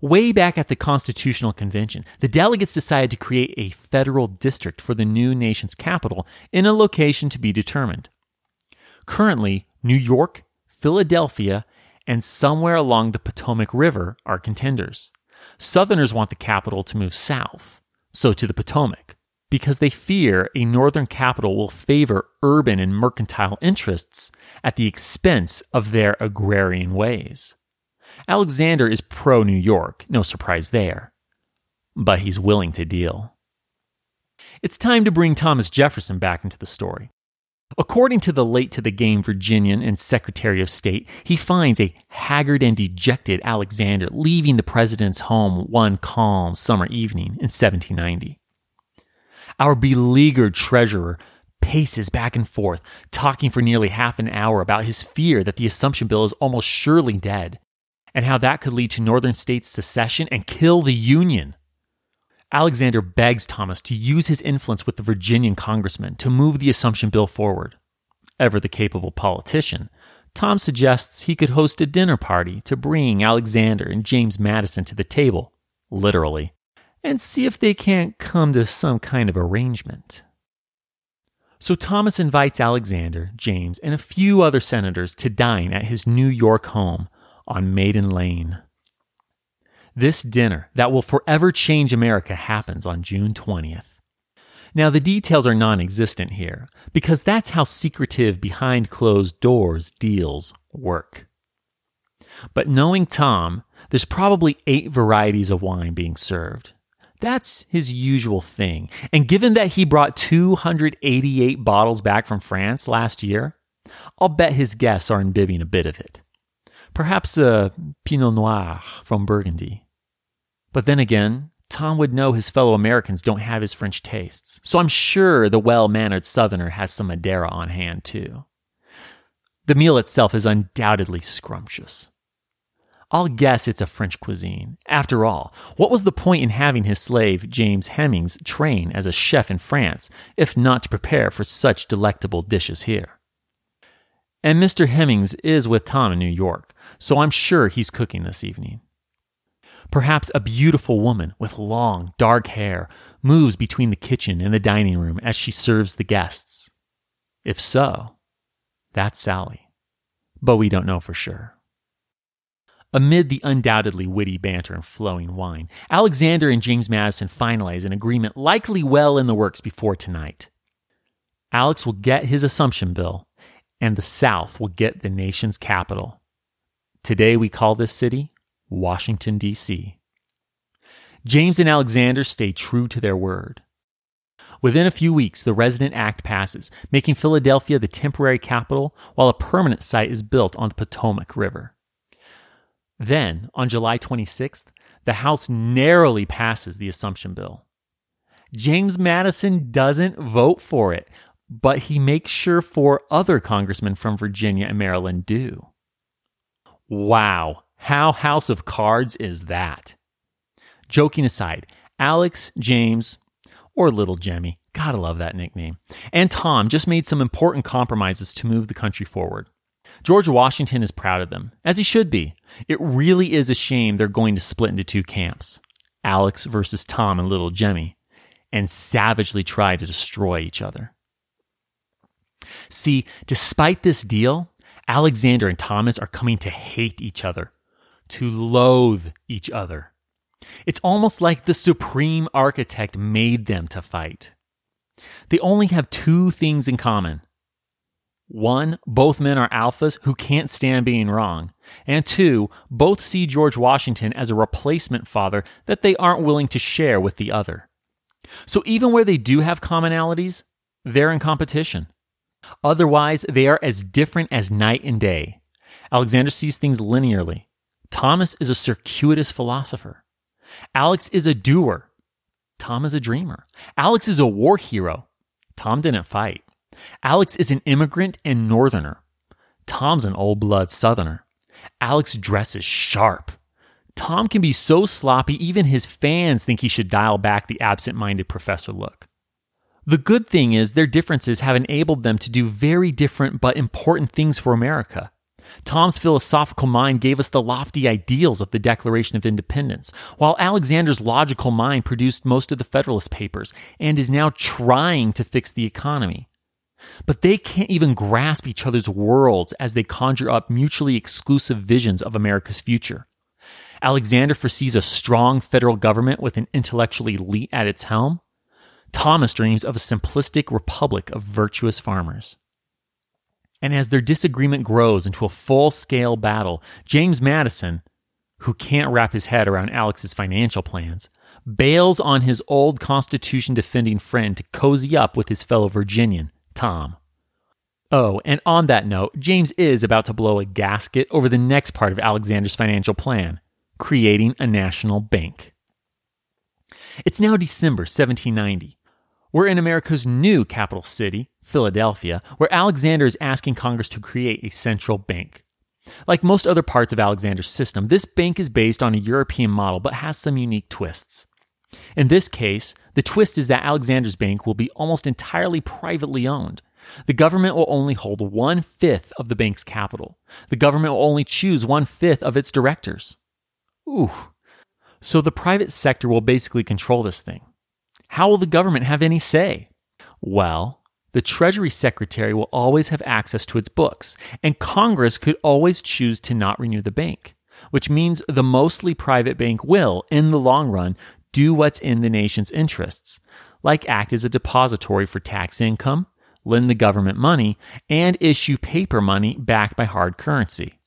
Way back at the Constitutional Convention, the delegates decided to create a federal district for the new nation's capital in a location to be determined. Currently, New York, Philadelphia, and somewhere along the Potomac River are contenders. Southerners want the capital to move south so to the Potomac, because they fear a northern capital will favor urban and mercantile interests at the expense of their agrarian ways. Alexander is pro New York, no surprise there, but he's willing to deal. It's time to bring Thomas Jefferson back into the story. According to the late to the game Virginian and Secretary of State, he finds a haggard and dejected Alexander leaving the president's home one calm summer evening in 1790. Our beleaguered treasurer paces back and forth, talking for nearly half an hour about his fear that the Assumption Bill is almost surely dead, and how that could lead to Northern states' secession and kill the Union. Alexander begs Thomas to use his influence with the Virginian congressman to move the Assumption Bill forward. Ever the capable politician, Tom suggests he could host a dinner party to bring Alexander and James Madison to the table, literally, and see if they can't come to some kind of arrangement. So Thomas invites Alexander, James, and a few other senators to dine at his New York home on Maiden Lane. This dinner that will forever change America happens on June 20th. Now, the details are non existent here, because that's how secretive behind closed doors deals work. But knowing Tom, there's probably eight varieties of wine being served. That's his usual thing. And given that he brought 288 bottles back from France last year, I'll bet his guests are imbibing a bit of it. Perhaps a Pinot Noir from Burgundy. But then again, Tom would know his fellow Americans don't have his French tastes, so I'm sure the well mannered Southerner has some Madeira on hand too. The meal itself is undoubtedly scrumptious. I'll guess it's a French cuisine. After all, what was the point in having his slave, James Hemings, train as a chef in France, if not to prepare for such delectable dishes here? And Mr. Hemings is with Tom in New York, so I'm sure he's cooking this evening. Perhaps a beautiful woman with long, dark hair moves between the kitchen and the dining room as she serves the guests. If so, that's Sally. But we don't know for sure. Amid the undoubtedly witty banter and flowing wine, Alexander and James Madison finalize an agreement likely well in the works before tonight. Alex will get his Assumption Bill, and the South will get the nation's capital. Today we call this city Washington, D.C. James and Alexander stay true to their word. Within a few weeks, the Residence Act passes, making Philadelphia the temporary capital while a permanent site is built on the Potomac River. Then, on July 26th, the House narrowly passes the Assumption Bill. James Madison doesn't vote for it, but he makes sure four other congressmen from Virginia and Maryland do. Wow, how House of Cards is that? Joking aside, Alex, James, or Little Jemmy, gotta love that nickname, and Tom just made some important compromises to move the country forward. George Washington is proud of them, as he should be. It really is a shame they're going to split into two camps Alex versus Tom and Little Jemmy, and savagely try to destroy each other. See, despite this deal, Alexander and Thomas are coming to hate each other, to loathe each other. It's almost like the supreme architect made them to fight. They only have two things in common. One, both men are alphas who can't stand being wrong. And two, both see George Washington as a replacement father that they aren't willing to share with the other. So even where they do have commonalities, they're in competition. Otherwise, they are as different as night and day. Alexander sees things linearly. Thomas is a circuitous philosopher. Alex is a doer. Tom is a dreamer. Alex is a war hero. Tom didn't fight. Alex is an immigrant and northerner. Tom's an old blood southerner. Alex dresses sharp. Tom can be so sloppy, even his fans think he should dial back the absent minded professor look. The good thing is, their differences have enabled them to do very different but important things for America. Tom's philosophical mind gave us the lofty ideals of the Declaration of Independence, while Alexander's logical mind produced most of the Federalist Papers and is now trying to fix the economy. But they can't even grasp each other's worlds as they conjure up mutually exclusive visions of America's future. Alexander foresees a strong federal government with an intellectual elite at its helm. Thomas dreams of a simplistic republic of virtuous farmers. And as their disagreement grows into a full scale battle, James Madison, who can't wrap his head around Alex's financial plans, bails on his old Constitution defending friend to cozy up with his fellow Virginian, Tom. Oh, and on that note, James is about to blow a gasket over the next part of Alexander's financial plan creating a national bank. It's now December 1790. We're in America's new capital city, Philadelphia, where Alexander is asking Congress to create a central bank. Like most other parts of Alexander's system, this bank is based on a European model but has some unique twists. In this case, the twist is that Alexander's bank will be almost entirely privately owned. The government will only hold one fifth of the bank's capital. The government will only choose one fifth of its directors. Ooh. So the private sector will basically control this thing. How will the government have any say? Well, the Treasury Secretary will always have access to its books, and Congress could always choose to not renew the bank, which means the mostly private bank will, in the long run, do what's in the nation's interests, like act as a depository for tax income, lend the government money, and issue paper money backed by hard currency.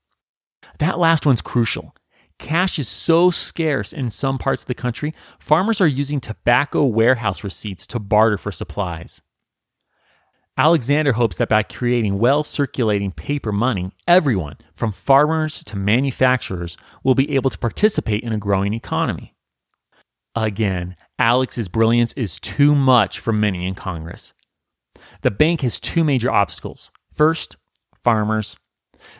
That last one's crucial. Cash is so scarce in some parts of the country, farmers are using tobacco warehouse receipts to barter for supplies. Alexander hopes that by creating well circulating paper money, everyone, from farmers to manufacturers, will be able to participate in a growing economy. Again, Alex's brilliance is too much for many in Congress. The bank has two major obstacles. First, farmers.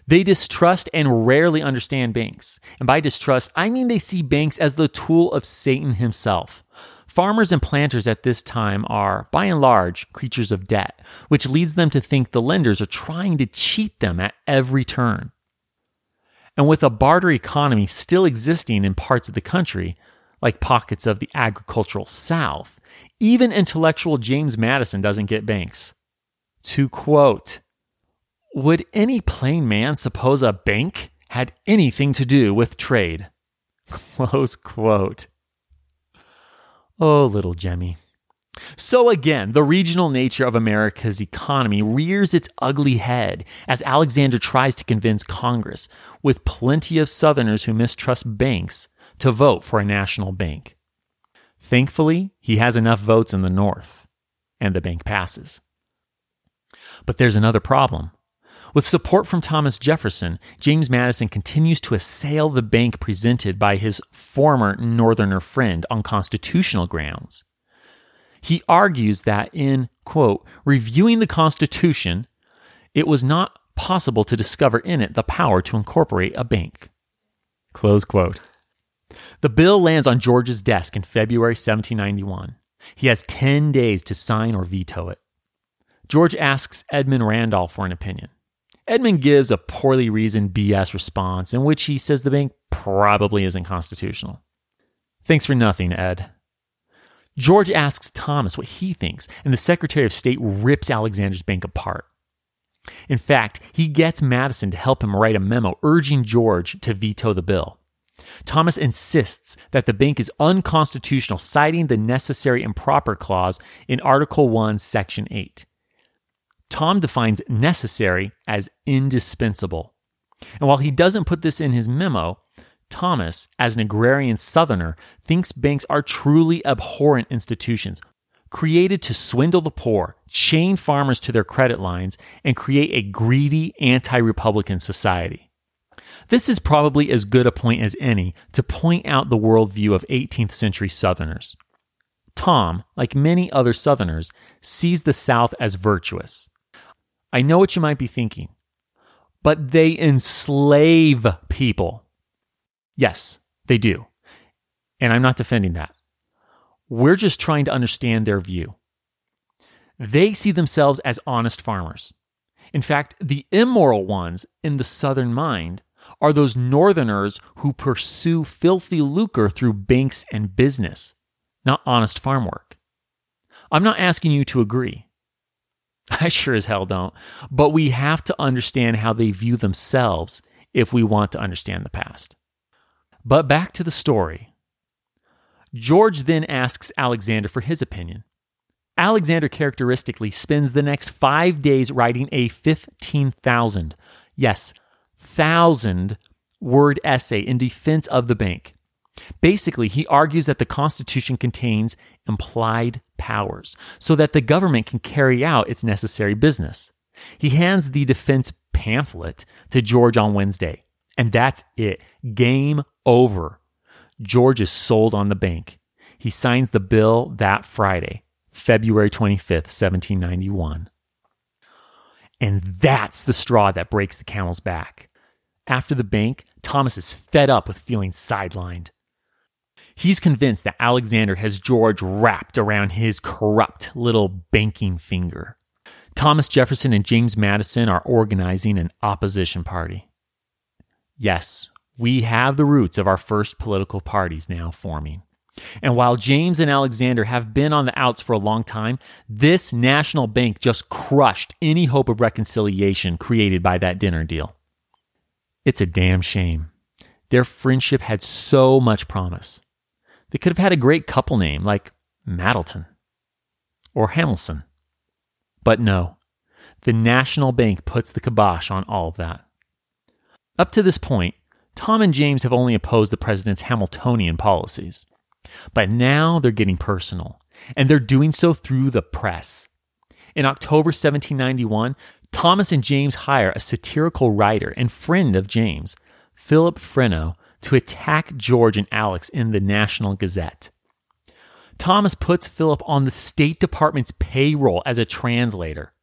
They distrust and rarely understand banks. And by distrust, I mean they see banks as the tool of Satan himself. Farmers and planters at this time are, by and large, creatures of debt, which leads them to think the lenders are trying to cheat them at every turn. And with a barter economy still existing in parts of the country, like pockets of the agricultural South, even intellectual James Madison doesn't get banks. To quote, would any plain man suppose a bank had anything to do with trade? Close quote. Oh, little Jemmy. So again, the regional nature of America's economy rears its ugly head as Alexander tries to convince Congress, with plenty of Southerners who mistrust banks, to vote for a national bank. Thankfully, he has enough votes in the North, and the bank passes. But there's another problem. With support from Thomas Jefferson, James Madison continues to assail the bank presented by his former Northerner friend on constitutional grounds. He argues that in, quote, reviewing the Constitution, it was not possible to discover in it the power to incorporate a bank. Close quote. The bill lands on George's desk in February 1791. He has 10 days to sign or veto it. George asks Edmund Randolph for an opinion. Edmund gives a poorly reasoned BS response in which he says the bank probably isn't constitutional. Thanks for nothing, Ed. George asks Thomas what he thinks, and the Secretary of State rips Alexander's bank apart. In fact, he gets Madison to help him write a memo urging George to veto the bill. Thomas insists that the bank is unconstitutional, citing the necessary and proper clause in Article 1, Section 8. Tom defines necessary as indispensable. And while he doesn't put this in his memo, Thomas, as an agrarian Southerner, thinks banks are truly abhorrent institutions, created to swindle the poor, chain farmers to their credit lines, and create a greedy anti Republican society. This is probably as good a point as any to point out the worldview of 18th century Southerners. Tom, like many other Southerners, sees the South as virtuous. I know what you might be thinking, but they enslave people. Yes, they do. And I'm not defending that. We're just trying to understand their view. They see themselves as honest farmers. In fact, the immoral ones in the Southern mind are those Northerners who pursue filthy lucre through banks and business, not honest farm work. I'm not asking you to agree. I sure as hell don't. But we have to understand how they view themselves if we want to understand the past. But back to the story. George then asks Alexander for his opinion. Alexander characteristically spends the next five days writing a 15,000, yes, thousand word essay in defense of the bank. Basically, he argues that the Constitution contains implied powers so that the government can carry out its necessary business. He hands the defense pamphlet to George on Wednesday, and that's it. Game over. George is sold on the bank. He signs the bill that Friday, February 25th, 1791. And that's the straw that breaks the camel's back. After the bank, Thomas is fed up with feeling sidelined. He's convinced that Alexander has George wrapped around his corrupt little banking finger. Thomas Jefferson and James Madison are organizing an opposition party. Yes, we have the roots of our first political parties now forming. And while James and Alexander have been on the outs for a long time, this national bank just crushed any hope of reconciliation created by that dinner deal. It's a damn shame. Their friendship had so much promise. They could have had a great couple name like Maddleton or Hamilton. But no, the National Bank puts the kibosh on all of that. Up to this point, Tom and James have only opposed the president's Hamiltonian policies. But now they're getting personal, and they're doing so through the press. In October 1791, Thomas and James hire a satirical writer and friend of James, Philip Freneau, to attack George and Alex in the National Gazette. Thomas puts Philip on the State Department's payroll as a translator.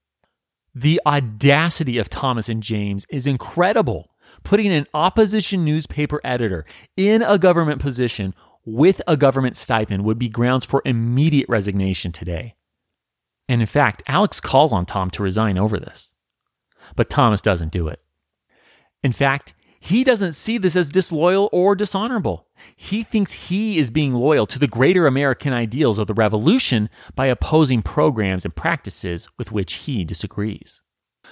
The audacity of Thomas and James is incredible, putting an opposition newspaper editor in a government position with a government stipend would be grounds for immediate resignation today. And in fact, Alex calls on Tom to resign over this. But Thomas doesn't do it. In fact, he doesn't see this as disloyal or dishonorable. He thinks he is being loyal to the greater American ideals of the revolution by opposing programs and practices with which he disagrees.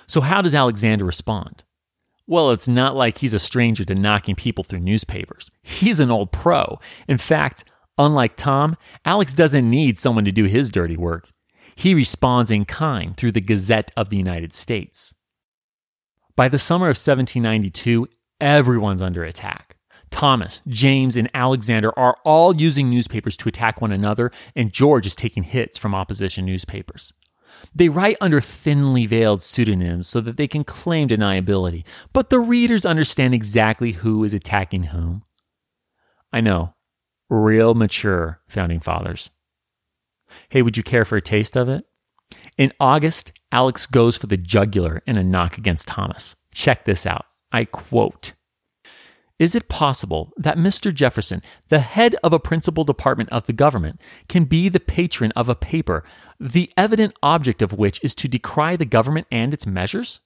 So, how does Alexander respond? Well, it's not like he's a stranger to knocking people through newspapers. He's an old pro. In fact, unlike Tom, Alex doesn't need someone to do his dirty work. He responds in kind through the Gazette of the United States. By the summer of 1792, everyone's under attack. Thomas, James, and Alexander are all using newspapers to attack one another, and George is taking hits from opposition newspapers. They write under thinly veiled pseudonyms so that they can claim deniability, but the readers understand exactly who is attacking whom. I know, real mature founding fathers. Hey, would you care for a taste of it? In August, Alex goes for the jugular in a knock against Thomas. Check this out. I quote Is it possible that Mr. Jefferson, the head of a principal department of the government, can be the patron of a paper, the evident object of which is to decry the government and its measures?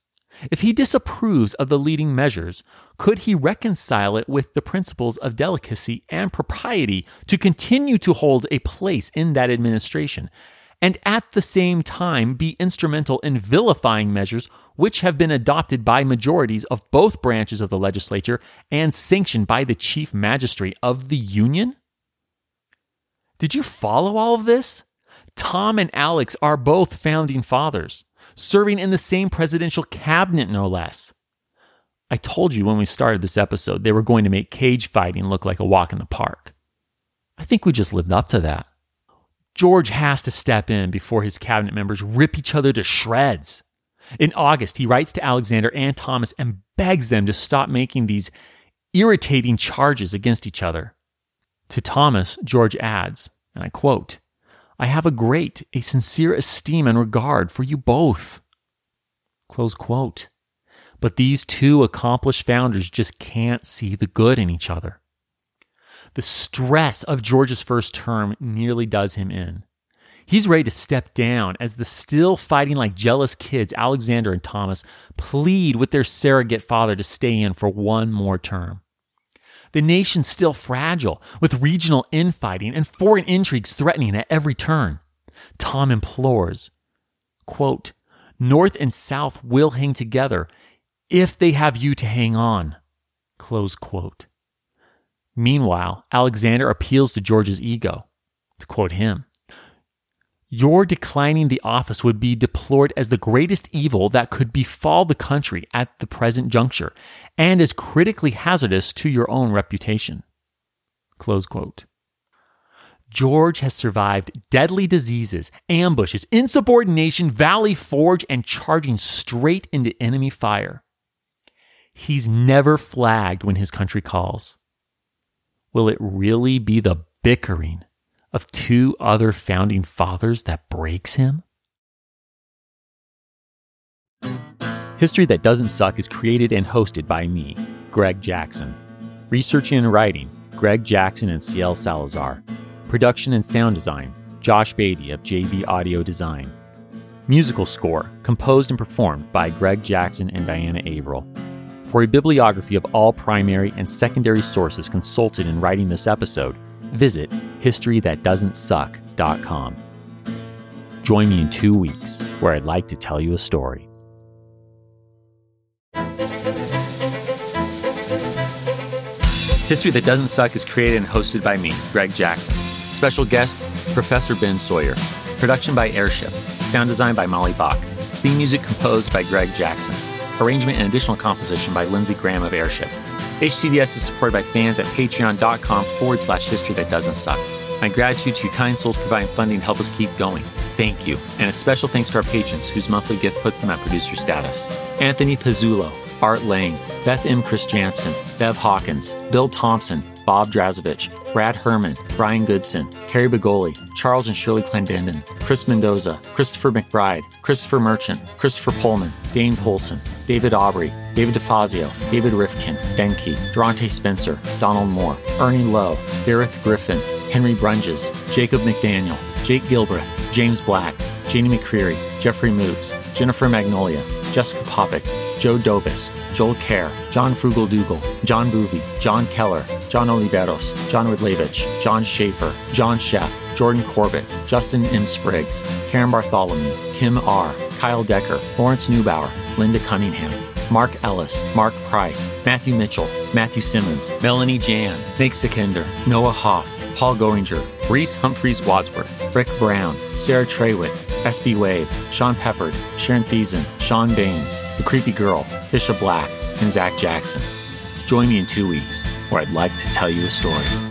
If he disapproves of the leading measures, could he reconcile it with the principles of delicacy and propriety to continue to hold a place in that administration, and at the same time be instrumental in vilifying measures which have been adopted by majorities of both branches of the legislature and sanctioned by the chief magistrate of the Union? Did you follow all of this? Tom and Alex are both founding fathers serving in the same presidential cabinet, no less. I told you when we started this episode they were going to make cage fighting look like a walk in the park. I think we just lived up to that. George has to step in before his cabinet members rip each other to shreds. In August, he writes to Alexander and Thomas and begs them to stop making these irritating charges against each other. To Thomas, George adds, and I quote, I have a great, a sincere esteem and regard for you both. Close quote. But these two accomplished founders just can't see the good in each other. The stress of George's first term nearly does him in. He's ready to step down as the still fighting like jealous kids, Alexander and Thomas, plead with their surrogate father to stay in for one more term. The nation's still fragile, with regional infighting and foreign intrigues threatening at every turn. Tom implores, quote, North and South will hang together if they have you to hang on. Close quote. Meanwhile, Alexander appeals to George's ego. To quote him, your declining the office would be deplored as the greatest evil that could befall the country at the present juncture, and is critically hazardous to your own reputation. Close quote. George has survived deadly diseases, ambushes, insubordination, Valley Forge, and charging straight into enemy fire. He's never flagged when his country calls. Will it really be the bickering of two other founding fathers that breaks him? History That Doesn't Suck is created and hosted by me, Greg Jackson. Researching and writing, Greg Jackson and CL Salazar. Production and sound design, Josh Beatty of JB Audio Design. Musical score, composed and performed by Greg Jackson and Diana Averill. For a bibliography of all primary and secondary sources consulted in writing this episode, visit historythatdoesn'tsuck.com. Join me in two weeks where I'd like to tell you a story. History That Doesn't Suck is created and hosted by me, Greg Jackson. Special guest, Professor Ben Sawyer. Production by Airship. Sound design by Molly Bach. Theme music composed by Greg Jackson. Arrangement and additional composition by Lindsay Graham of Airship. HTDS is supported by fans at patreon.com forward slash history that doesn't suck. My gratitude to you kind souls providing funding to help us keep going. Thank you. And a special thanks to our patrons whose monthly gift puts them at producer status. Anthony Pizzulo, Art Lang, Beth M. Chris Jansen, Bev Hawkins, Bill Thompson, Bob Drazovich, Brad Herman, Brian Goodson, Carrie Begoli, Charles and Shirley Clendenden, Chris Mendoza, Christopher McBride, Christopher Merchant, Christopher Pullman, Dane Polson, David Aubrey, David DeFazio, David Rifkin, Denke, Durante Spencer, Donald Moore, Ernie Lowe, Gareth Griffin, Henry Brunges, Jacob McDaniel, Jake Gilbreth, James Black, Janie McCreary, Jeffrey Moots, Jennifer Magnolia, Jessica Popick, Joe Dobis, Joel Kerr, John Frugal Dougal, John Boovy, John Keller, John Oliveros, John Woodlevich, John Schaefer, John Sheff, Jordan Corbett, Justin M. Spriggs, Karen Bartholomew, Kim R., Kyle Decker, Lawrence Neubauer, Linda Cunningham, Mark Ellis, Mark Price, Matthew Mitchell, Matthew Simmons, Melanie Jan, Nick Sikander, Noah Hoff, Paul Goinger, Reese Humphreys Wadsworth, Rick Brown, Sarah Treywick, SB Wave, Sean Peppard, Sharon Thiessen, Sean Baines, The Creepy Girl, Tisha Black, and Zach Jackson. Join me in two weeks, where I'd like to tell you a story.